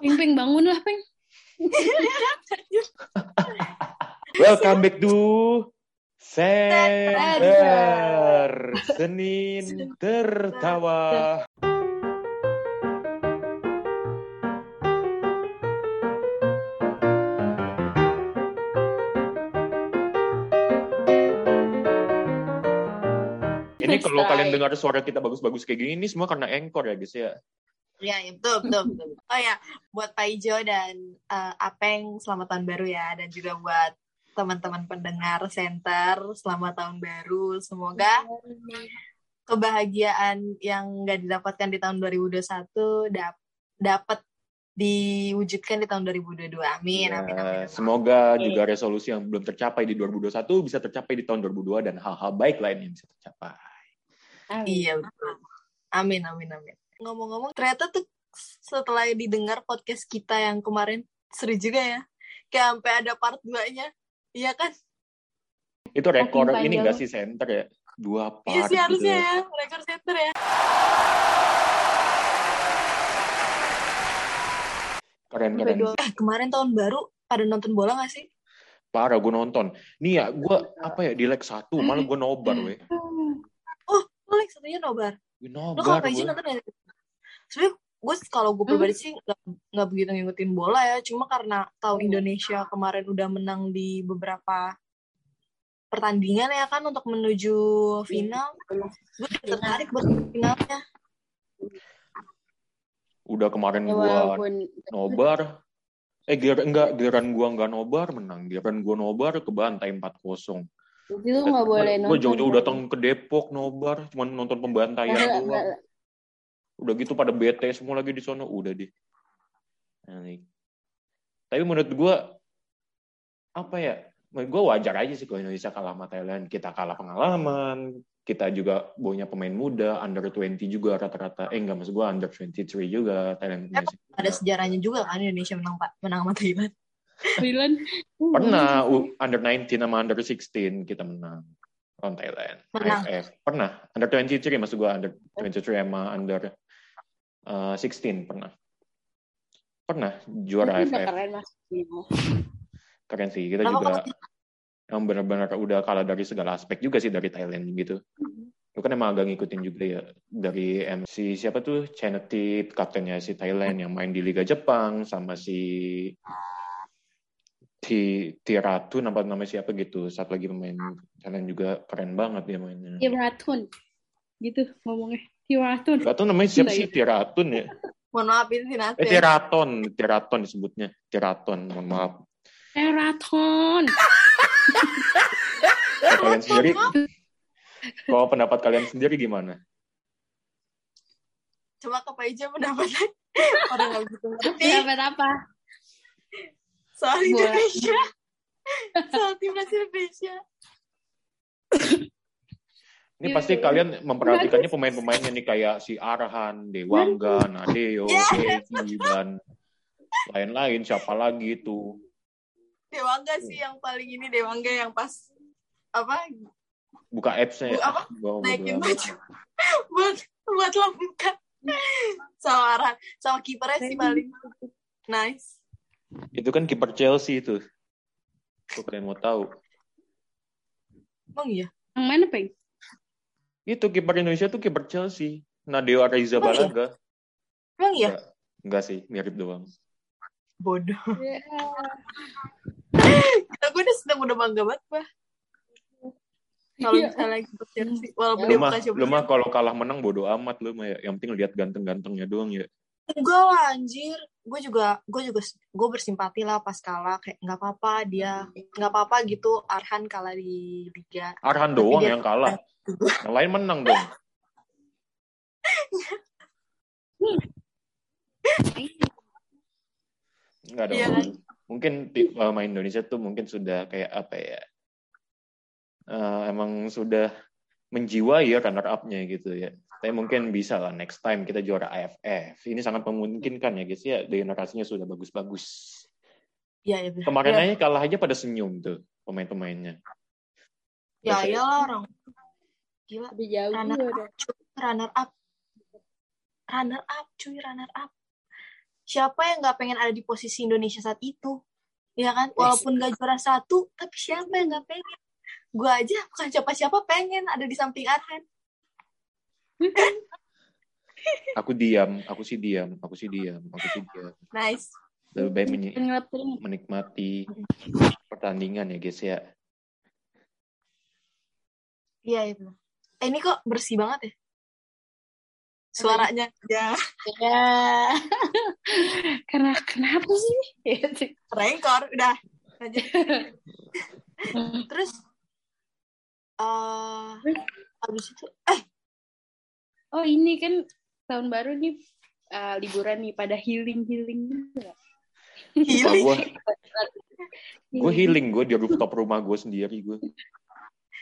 Ping Ping bangunlah Ping. Welcome back to Sender Senin Tertawa. Ini kalau kalian dengar suara kita bagus-bagus kayak gini, ini semua karena Anchor ya guys ya. Ya, ya, betul, betul, betul. Oh ya, buat Pak Ijo dan eh, Apeng, selamat tahun baru ya. Dan juga buat teman-teman pendengar center, selamat tahun baru. Semoga kebahagiaan yang nggak didapatkan di tahun 2021 dap dapat diwujudkan di tahun 2022. Amin, Ya, amin, amin. amin. Semoga Oke. juga resolusi yang belum tercapai di 2021 bisa tercapai di tahun 2022 dan hal-hal baik lain yang bisa tercapai. Iya, betul. Amin, amin, amin. Ngomong-ngomong, ternyata tuh setelah didengar podcast kita yang kemarin, seru juga ya. Kayak sampai ada part 2-nya. Iya kan? Itu rekor ini panjang. enggak sih center ya? Dua part Iya sih gitu. harusnya ya, record center ya. Keren keren. Eh, kemarin tahun baru pada nonton bola gak sih? Parah gue nonton. Nih ya, gue apa ya di leg satu malah gue nobar weh. Oh, lo like satunya nobar. Gue Lo nobar kalau nonton ya? Sebenernya gue kalau gue pribadi sih nggak begitu ngikutin bola ya. Cuma karena tahu Indonesia kemarin udah menang di beberapa pertandingan ya kan untuk menuju final. Gue tertarik buat finalnya. Udah kemarin Ya gue nobar. Eh giliran enggak giliran gue enggak nobar menang. Giliran gue nobar kebantai 4-0. itu nggak boleh nonton. Gue jauh-jauh datang ke Depok nobar, cuma nonton pembantaian doang. Udah gitu pada bete semua lagi di sono, udah deh. Anjing. Tapi menurut gue apa ya? Menurut gue wajar aja sih kalau Indonesia kalah sama Thailand. Kita kalah pengalaman, kita juga punya pemain muda, under 20 juga rata-rata. Eh enggak maksud gue under 23 juga Thailand Indonesia. Ada sejarahnya juga kan Indonesia menang Pak menang sama Thailand. Thailand. Pernah under 19 sama under 16 kita menang lawan Thailand. Menang. AFF. Pernah. Under 23 maksud gue under 23 sama under uh, 16 pernah. Pernah juara AFF. keren mas. Keren sih. Kita Kenapa juga yang benar-benar udah kalah dari segala aspek juga sih dari Thailand gitu. Lu kan emang agak ngikutin juga ya dari MC siapa tuh China Tip, kaptennya si Thailand yang main di Liga Jepang sama si Ti Tiratun apa namanya siapa gitu. Satu lagi pemain Thailand juga keren banget dia mainnya. Tiratun. Gitu ngomongnya. Tiratun. Tiratun namanya siapa sih Tiratun ya? mohon maaf ini Eh Sinate. Tiraton, Tiraton disebutnya. Tiraton, mohon maaf. Teraton. Kalau kalian sendiri, kalau pendapat kalian sendiri gimana? Coba ke Pak Ijo pendapatnya. Orang nggak begitu ngerti Dapat apa? soal. Indonesia. Soal timnas Indonesia. Ini Iya, pasti iya. kalian memperhatikannya pemain-pemainnya nih kayak si Arhan, Dewangga, Nadeo, Iya. Devi, dan lain-lain. Siapa lagi itu? Dewangga sih yang paling ini Dewangga yang pas apa Buka apps-nya ya. Apa? Gua bodo naikin baju buat buat lengkap sama Arhan sama kipernya sih paling nice Itu kan kiper Chelsea itu. Kalau kalian mau tahu. emang iya Yang mana peng? Itu kiper Indonesia tuh kiper Chelsea. Nadeo Ariza Oh, iya? Balaga. emang iya Enggak. Enggak sih, mirip doang. bodoh Ya. aku udah sedang udah bangga banget bah kalau Iya. misalnya kiper Chelsea walaupun Ya, dia bukan siapa lu mah kalau kalah menang bodo amat lu mah ya. Yang penting lihat ganteng-gantengnya doang ya. Enggak lah anjir gue juga gue juga gue bersimpati lah pas kalah kayak nggak apa-apa dia nggak apa-apa gitu Arhan kalah di liga Arhan Tapi doang yang kalah. Yang lain menang dong. Enggak dong. Iya kan? Mungkin pemain Indonesia tuh mungkin sudah kayak apa ya? eh, emang sudah menjiwai ya runner up-nya gitu ya. Tapi mungkin bisa lah next time kita juara AFF. Ini sangat memungkinkan ya guys ya. Generasinya sudah bagus-bagus. ya ya bener. Kemarin ya, aja kalah aja pada senyum tuh pemain-pemainnya. ya iyalah orang. Gila. Lebih jauh Runner udah. runner up. Runner up cuy. Runner up. Siapa yang nggak pengen ada di posisi Indonesia saat itu? Ya kan? Walaupun gak juara satu tapi siapa yang nggak pengen? Gue aja bukan siapa-siapa pengen ada di samping Arhan Aku diam, aku sih diam, aku sih diam, aku sih diam. nice Lebih baik keringat. menikmati pertandingan ya guys ya. iya itu eh, ini kok bersih banget ya suaranya ya Ya. Karena kenapa sih? rengkor udah lanjut terus eh habis itu eh Oh ini kan tahun baru nih eh, liburan nih pada healing healing Wah, healing? Gue gue healing. gue di rooftop rumah gue sendiri gue.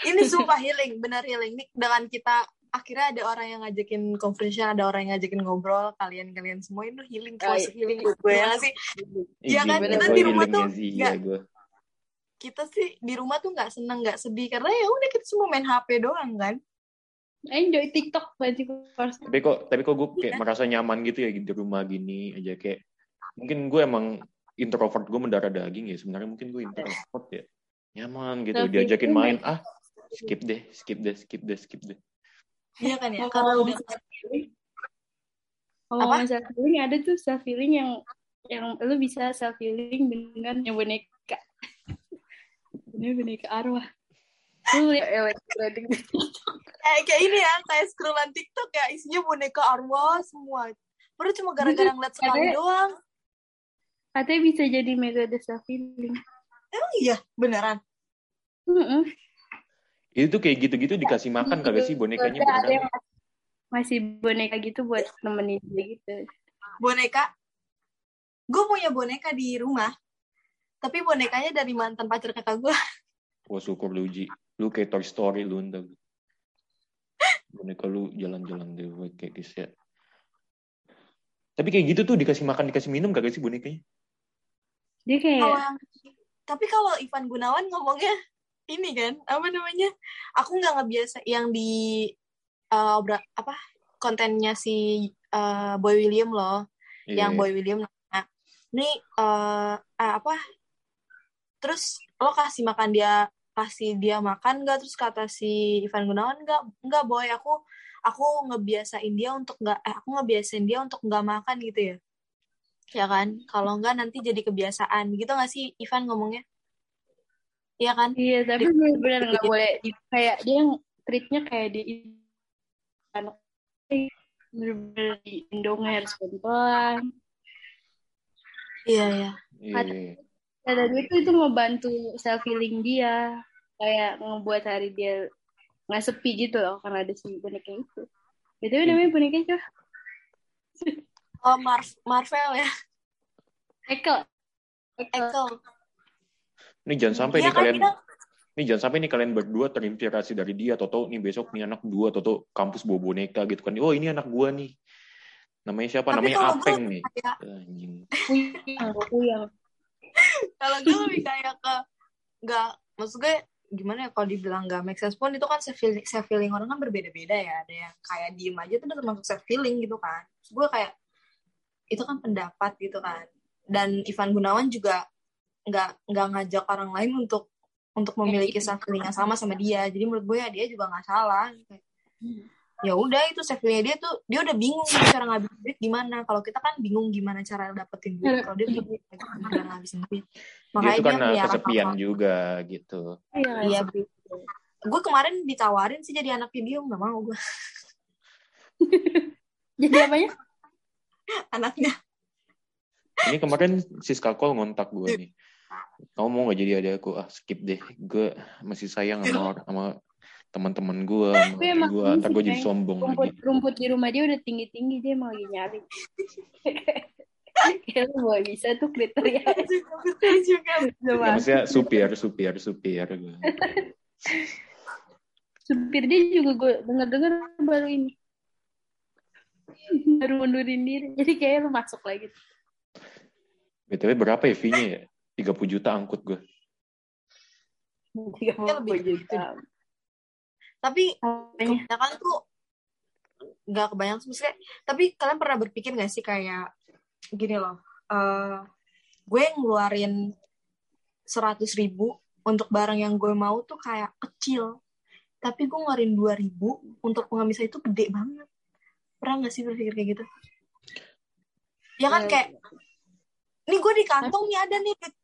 ini sumpah healing benar healing. Nih dengan kita akhirnya ada orang yang ngajakin conversation ada orang yang ngajakin ngobrol kalian kalian semua itu healing Oh, termasuk iya. healing gue ya nggak sih? Iya kan, kita di rumah tuh ya sih, nggak- ya gue. kita sih di rumah tuh nggak seneng nggak sedih. Karena ya udah kita semua main HP doang kan enjoy TikTok. Tapi kok tapi kok gue kayak Iya. merasa nyaman gitu ya di rumah gini aja kayak mungkin gue emang introvert gue mendarah daging ya sebenarnya mungkin gue introvert ya nyaman gitu Tapi diajakin main ah skip deh skip deh skip deh skip deh iya kan ya Kalau udah kalau Apa? ngomong self healing ada tuh self healing yang yang lu bisa self healing dengan yang boneka. Ini boneka arwah. Lu kayak kayak ini ya kayak scrollan TikTok ya isinya boneka arwah semua. Baru cuma gara-gara ngeliat sekali Katanya- doang. Katanya bisa jadi metode self healing. emang iya? Beneran? Heeh. itu tuh kayak gitu-gitu dikasih makan kagak sih bonekanya Ada beneran? masih boneka gitu buat nemenin dia gitu. boneka? Gue punya boneka di rumah tapi bonekanya dari mantan pacar kakak gue wah syukur lu Ji lu kayak Toy Story lu ntar boneka lu jalan-jalan deh gue kayak gitu ya. Tapi kayak gitu tuh dikasih makan dikasih minum kagak sih bonekanya? Dia kayak kalau yang tapi kalau Ivan Gunawan ngomongnya ini kan apa namanya? Aku nggak ngebiasa yang di obra- apa kontennya si eh, Boy William loh. Yang Iya. Boy William nah, ini eh, eh, apa? Terus lo kasih makan dia kasih dia makan nggak? Terus kata si Ivan Gunawan nggak nggak boy. Aku aku ngebiasain dia untuk nggak eh aku ngebiasain dia untuk nggak makan gitu ya. Ya kan? Kalau nggak nanti jadi kebiasaan. Gitu nggak sih Ivan ngomongnya? Iya kan? Iya, tapi benar-benar nggak boleh. Di, kayak dia yang treatnya kayak di anak bener-bener di indongnya harus pelan iya ya Iya. Kata dia itu itu ngebantu self healing dia, kayak ngebuat hari dia nggak sepi gitu loh karena ada si boneka itu. Btw namanya boneka siapa? oh Mar- Marvel ya Ekel. Ekel. Ekel Ini jangan sampai Iya nih kan, kalian kita Ini jangan sampai nih kalian berdua terinspirasi dari dia, atau tahu nih besok nih anak dua, atau tahu kampus bawa boneka gitu kan. Oh ini anak gua nih. Namanya siapa? Tapi Namanya Apeng nih. kayak Anjing. Kuyang, kuyang. Kalau gue lebih kayak ke nggak maksud gue gimana ya kalau dibilang nggak make sense pun itu kan self feeling self feeling orang kan berbeda-beda ya. Ada yang kayak diem aja itu udah termasuk self feeling gitu kan. Terus gue kayak itu kan pendapat gitu kan. Dan Ivan Gunawan juga nggak nggak ngajak orang lain untuk untuk memiliki self feeling yang sama sama dia. Jadi menurut gue ya dia juga nggak salah ya udah itu self feelingnya dia tuh dia udah bingung nih cara ngabisin duit gimana kalau kita kan bingung gimana cara dapetin duit kalau dia tuh bingung cara ngabisin duit Dia makanya itu dia karena melihara kesepian hal-hal. juga gitu. Iya, Iya. seperti itu. gue kemarin ditawarin sih jadi anaknya dia nggak mau gue Jadi apanya? anaknya Ini kemarin Siska Kol ngontak gue nih. Kamu mau gak jadi ada aku? Ah skip deh. Gue masih sayang sama sama teman-teman gue, gue. Ntar sih, gue jadi sombong Rumput, lagi. rumput di rumah dia udah tinggi-tinggi, dia emang lagi nyari. Lu boleh bisa tuh kriteria. betul juga Ya, maksudnya supir, supir, supir. Gue. supir dia juga gue denger-denger baru ini baru mundurin diri jadi kayak lu masuk lagi BTW berapa ya fee-nya ya? 30 juta angkut gue. tiga Ya, lebih puluh gitu. juta tapi kebanyakan tuh nggak kebanyakan sih, maksudnya tapi kalian pernah berpikir nggak sih kayak gini loh. eh gue ngeluarin seratus ribu untuk barang yang gue mau tuh kayak kecil. Tapi gue ngeluarin dua ribu untuk pengemisnya itu gede banget. Pernah gak sih berpikir kayak gitu? Ya kan Ya. kayak, ini gue di kantong nih ada nih duit,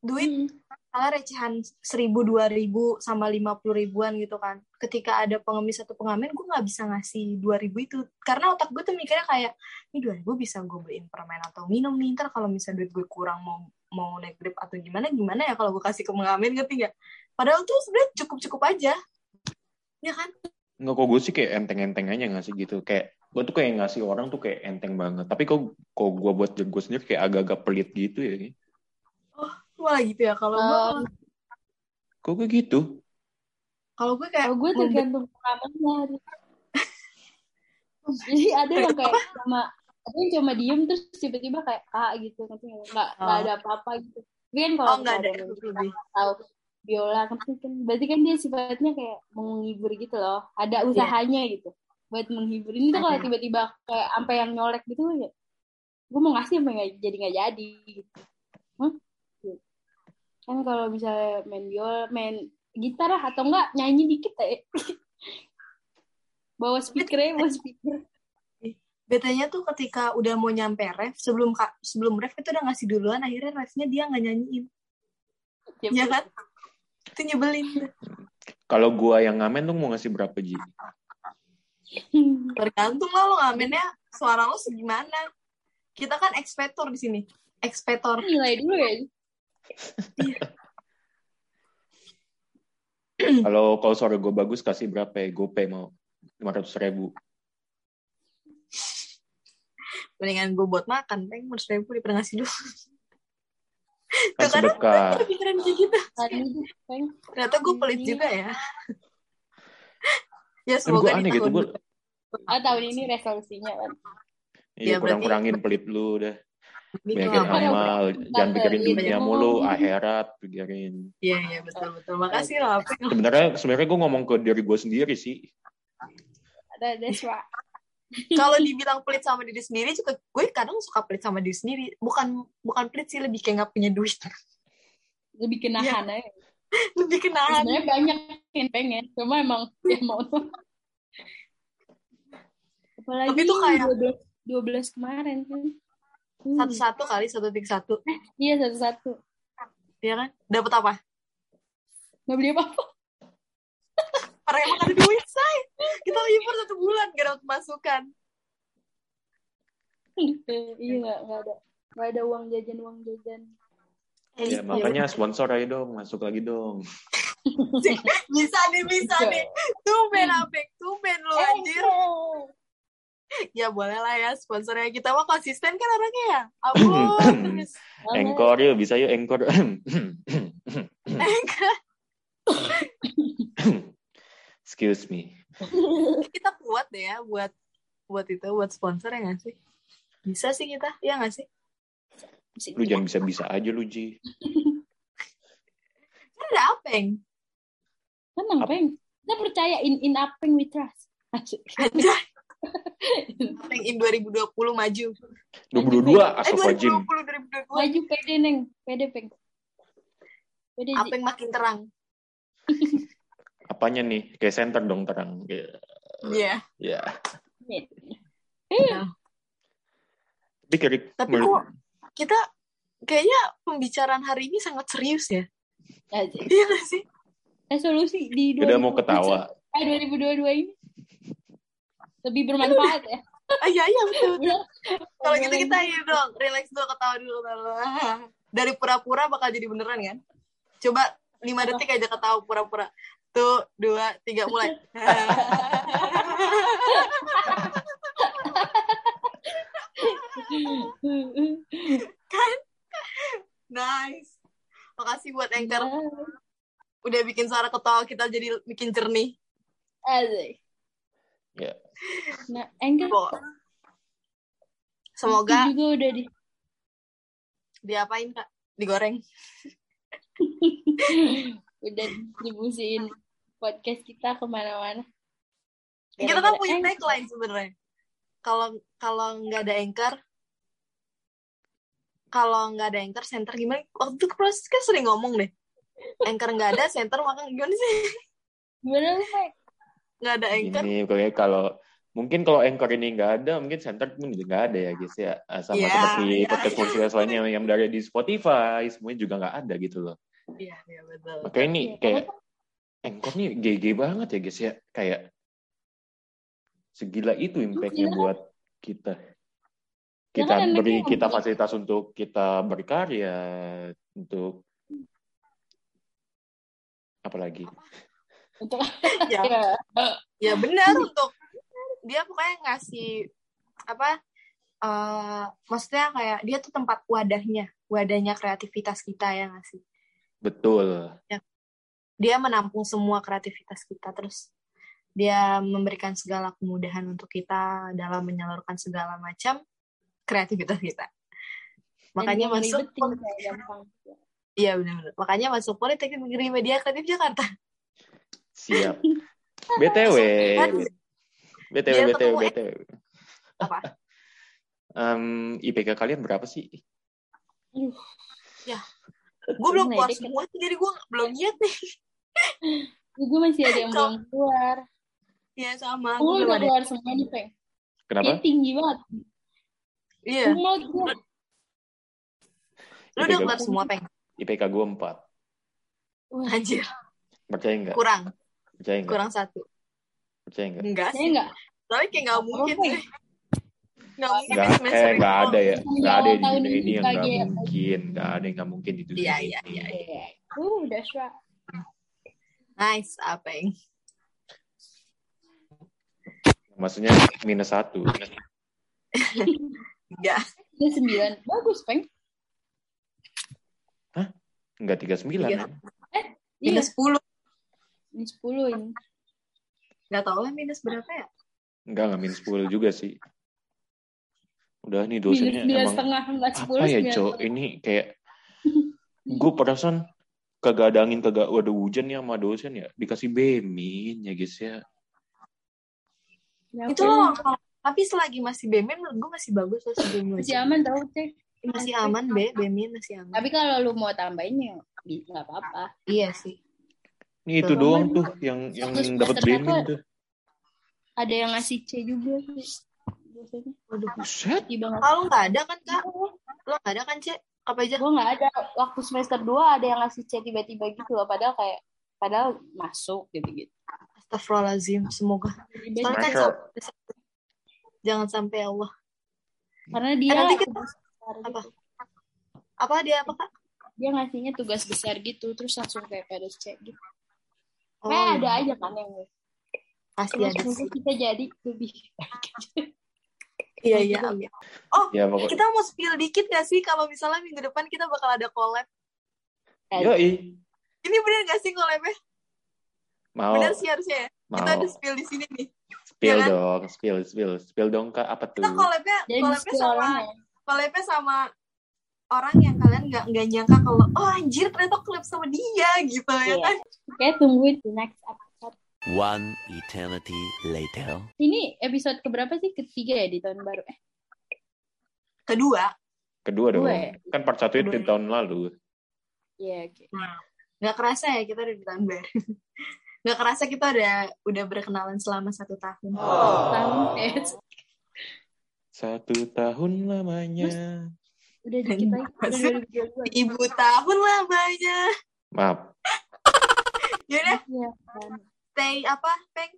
duit Hmm. recehan seribu dua ribu sama lima puluh ribuan gitu kan ketika ada pengemis atau pengamen gue nggak bisa ngasih dua ribu itu karena otak gue tuh mikirnya kayak ini dua ribu bisa gue beliin permen atau minum nih ntar kalau misalnya duit gue kurang mau mau naik grab atau gimana gimana ya kalau gue kasih ke pengamen ngerti gak padahal tuh sebenarnya cukup cukup aja ya kan Nggak kok gue sih kayak enteng-enteng aja ngasih gitu. Kayak gue tuh kayak ngasih orang tuh kayak enteng banget. Tapi kok kok gue buat gue sendiri kayak agak-agak pelit gitu ya. Malah gitu ya kalau gue Um, Kok gue gitu? kalau gue kayak Kalau gue tergantung pengalamannya. Jadi ada yang kayak cuma ada yang cuma diem terus tiba-tiba kayak kak gitu ngerti nggak Oh. ada apa-apa gitu. Tapi kan kalau oh nggak ada atau biola kan kan berarti kan dia sifatnya kayak menghibur gitu loh. Ada Iya. usahanya gitu buat menghibur. Ini tuh kalau tiba-tiba kayak sampai yang nyolek gitu ya. Gue mau ngasih sampai nggak jadi nggak jadi gitu. Hah? Kan kalau misalnya main biola, main gitar lah atau enggak nyanyi dikit ya. bawa speakernya, bawa speaker. betanya tuh ketika udah mau nyampe ref sebelum kak sebelum ref itu udah ngasih duluan akhirnya refnya dia nggak nyanyiin ya kan itu nyebelin Kalau gue yang ngamen tuh mau ngasih berapa Ji? tergantung lah lo ngamennya suara lo segimana kita kan ekspektor di sini ekspektor Nilai dulu ya. Kalau kalau suara gue bagus kasih berapa ya? Gope mau lima ratus ribu. mendingan gue buat makan peng menurut ribu daripada ngasih dulu Tuh, karena pikiran kayak gitu ternyata gue pelit juga ya ya Kan gue semoga aneh di gitu tahun gue. Ah, tahun ini resolusinya kan. Iya Ya, berarti- kurang-kurangin pelit lu dah. Ngapain amal, jangan pikirin Banyak dunia mulu, akhirat pikirin. iya iya betul betul makasih loh apa Sebenarnya sebenarnya gue ngomong ke diri gue sendiri sih. Ada Deswa. kalau dibilang pelit sama diri sendiri juga gue kadang suka pelit sama diri sendiri bukan bukan pelit sih lebih kayak nggak punya duit Lebih kenahan aja. lebih kenahan Sebenarnya banyak yang pengen. Cuma emang ya mau. Apalagi Tapi tuh kayak- 12, 12 kemarin kan. Hmm. satu satu kali satu tiga satu Iya satu-satu. ya kan dapat apa Gak beli apa-apa. orang emang ada duit say kita libur satu bulan gak dapat masukan iya gak, gak ada. Gak ada uang jajan uang jajan. Ya makanya sponsor aja dong, masuk lagi dong. bisa nih bisa nih tumben apek tumben lu anjir ya boleh lah ya sponsornya kita mah konsisten kan orangnya ya ampun terus Engkor yuk, bisa yuk engkor. Excuse me. kita kuat deh ya buat buat itu buat sponsor ya nggak sih bisa sih kita ya nggak sih Lu jangan bisa-bisa aja lu Ji. kan ada apeng Tenang, Peng. Kita percaya in in Apeng we trust. Asik. Anjay. Apeng in 2020 maju 2022 eh astagfirullahaladzim. 2020 2022 Maju pede, Neng. Pede, Peng. Pede, Ji. apeng makin terang Apanya nih? Kayak center dong terang. Ya. iya Ya. Iya. Tapi kira tapi kok kita kayaknya pembicaraan hari ini sangat serius ya iya nggak sih Resolusi di udah 2000 mau ketawa. Eh, 2022 ini lebih bermanfaat ya. iya iya betul kalau gitu kita ini dong relax dulu ketawa dulu dulu dari pura-pura bakal jadi beneran kan? Coba lima detik aja ketawa pura-pura. Tuh dua tiga mulai. Nice. Makasih buat anchor. Udah bikin suara ketawa kita jadi bikin jernih. Asik. Ya. Nah, Anchor semoga juga udah di diapain kak digoreng udah distribusiin podcast kita ke mana-mana. kita kan punya Anchor. tagline sebenarnya kalau kalau nggak ada anchor kalau nggak ada anchor center gimana waktu itu proses kan sering ngomong deh anchor nggak ada center maka gimana sih Gimana lu, Mek? Nggak ada anchor Ini pokoknya kalau mungkin kalau anchor ini nggak ada, mungkin center pun juga nggak ada ya guys ya. Ah, Sama Iya, seperti iya. podcast podcast lainnya yang dari di Spotify, semuanya juga nggak ada gitu loh. iya iya betul Makanya ini Iya, kayak anchor nih GG banget ya guys ya. Kayak segila itu impactnya buat kita. Kita beri kita fasilitas untuk kita berkarya, untuk apa lagi? Untuk ya. Ya. ya benar untuk dia pokoknya ngasih apa eh maksudnya kayak dia tuh tempat wadahnya wadahnya kreativitas kita ya ngasih Betul. dia menampung semua kreativitas kita terus dia memberikan segala kemudahan untuk kita dalam menyalurkan segala macam kreativitas kita. Makanya Dan masuk ngeribetin kayak gampang. iya benar-benar. Makanya masuk politeknik negeri media kreatif Jakarta Siap. BTW. BTW, BTW, BTW. apa Em, IPK kalian berapa sih? Aduh, gue belum puas semua sih, jadi gue belum lihat nih gue masih ada yang belum keluar. ya sama Gue udah ada keluar semua nih, Peng. Kenapa? Kayak tinggi banget. iya Semua gue. lu udah keluar semua peng IPK gue 4. Wah, anjir Percaya nggak? kurang Percaya nggak? kurang satu Percaya nggak? enggak saya sih enggak. tapi kayak nggak mungkin sih nggak mungkin semester eh, ini nggak ada ya. Yang Nggak ada di dunia ini yang nggak kaget. mungkin. Nggak ada yang nggak mungkin di dunia Iya, ini. iya, iya, Iya. Uh, that's right. nice apeng Maksudnya minus satu. enggak Dia sembilan. Bagus, Peng. Nggak 39. Iya. kan? Iya, minus sepuluh minus 10 ini. nggak tahu lah minus berapa ya Nggak, nggak minus 10 juga sih. Udah nih Minus dosennya sembilan emang setengah, enggak apa sepuluh ya, setengah. Ini kayak gue perasaan kagak ada angin kagak ada hujan ya sama dosen ya dikasih bemin ya guys ya Ya, itu loh tapi selagi masih bemin menurut gue masih bagus loh sebelum masih aman tau, Cek. masih aman be bemin masih aman Tapi kalau lu mau tambahin ya nggak apa-apa. iya sih ini itu doang tuh yang yang dapat satu tuh Ada yang ngasih C juga sih. Biasanya. waduh buset Iya kalau nggak ada kan kak lo nggak ada kan cek apa aja Gue nggak ada. Waktu semester 2 ada yang ngasih C tiba-tiba gitu loh. Padahal kayak padahal masuk gitu-gitu. Astagfirullahaladzim semoga Soalnya kan jangan sampai Allah Karena dia Eh, nanti kita- besar apa? gitu. apa dia apa kak Dia ngasihnya tugas besar gitu terus langsung kayak pada cek gitu. Oh, Kayak ada iya. aja kan yang pasti ada sih. kita jadi lebih iya iya amin. oh ya pokoknya kita mau spill dikit gak sih? Kalau misalnya minggu depan kita bakal ada collab. Yoi. Ini bener gak sih collabnya? Mau. Bener sih harusnya ya? Mau. kita ada spill di sini nih. Spill ya kan? dong spill spill. Spill dong kak. Apa tuh? kita collabnya jadi collabnya sama collabnya sama orang yang kalian nggak nggak nyangka kalau oh anjir ternyata collab sama dia gitu ya Iya. kan Oke, tungguin di next episode. One eternity later. Ini episode keberapa sih? Ketiga ya di tahun baru. Eh, kedua kedua dong Kedua ya? kan part satu itu Kedua. tahun lalu iya oke. nggak kerasa ya kita udah di tahun baru nggak kerasa kita udah udah berkenalan selama satu tahun Tahun eh, satu tahun lamanya udah dikit lagi. Udah Masih- 2022. ibu tahun lamanya maaf yaudah Iya, kan. stay apa peng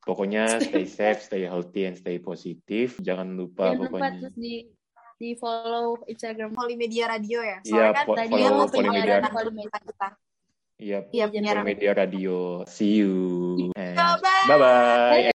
pokoknya stay safe stay healthy and stay positif jangan lupa Jangan lupa pokoknya terus di di follow Instagram Polimedia Radio ya Iya, soalnya kan po- tadi follow mau Polimedia. Polimedia. kita iya iya Jangan penyiaran media radio see you and Bye-bye. bye bye